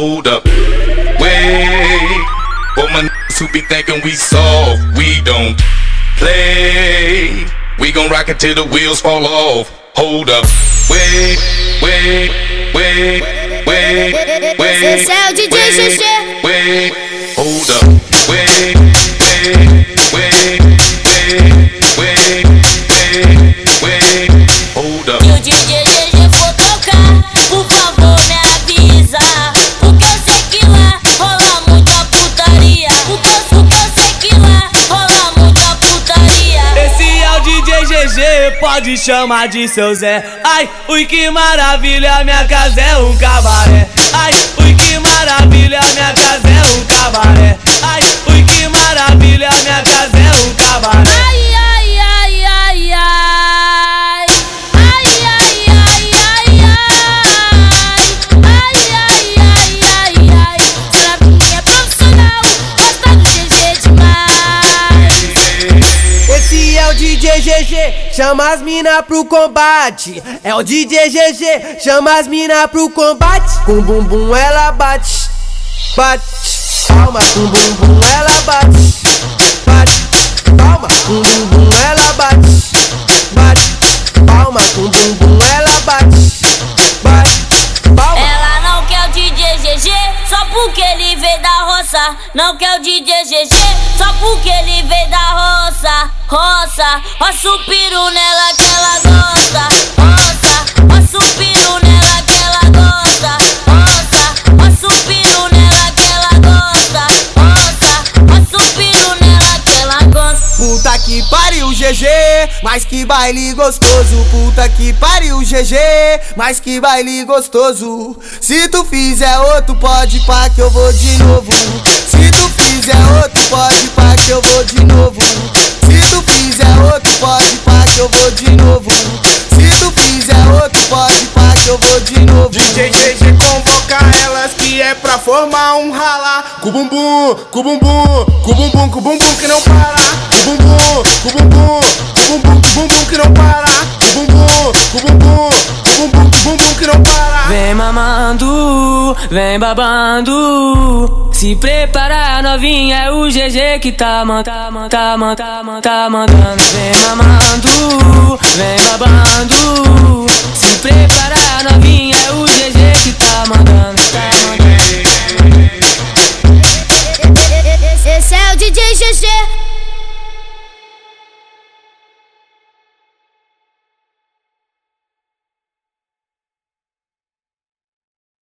hold up. Wait, for my niggas who be thinking we soft, we don't play. We gon' rock it till the wheels fall off. Hold up. Wait, wait, wait, wait, wait. Esse é o DJ wait, GG. Wait, hold up. Wait, wait, pode chamar de seu Zé. Ai, ui que maravilha, minha casa é um cabaré. Ai, DJ GG, chama as mina pro combate. É o DJ GG, chama as mina pro combate. Com bumbum ela bate, bate. Palma com bumbum ela bate, bate. Palma com bumbum ela bate, bate. Palma com bumbum ela bate, bate. Palma. Ela não quer o DJ GG só porque ele veio da roça. Não quer o DJ GG só porque ele veio roça. O peru nela que ela gosta. Roça, o peru nela que ela gosta. Roça, o peru nela que ela gosta. Roça, o peru nela que ela gosta. Puta que pariu, GG, mas que baile gostoso. Puta que pariu, GG, mas que baile gostoso. Se tu fizer outro, pode pá que eu vou de novo. Se tu fizer outro, pode pá que eu vou de novo. Novo. Se tu fizer outro, pode pá que eu vou de novo. DJ GG convoca elas que é pra formar um rala. Com bumbum, com bumbum, com bumbum, com bumbum que não para. Com bumbum, com bumbum, com bumbum, com bumbum que não para. vem babando. Se prepara, novinha, é o GG que tá mandando, tá, man, tá, tá, tá mandando. Vem mamando, vem babando. Se prepara, novinha, é o GG que tá mandando, tá mandando. Esse é o DJ GG.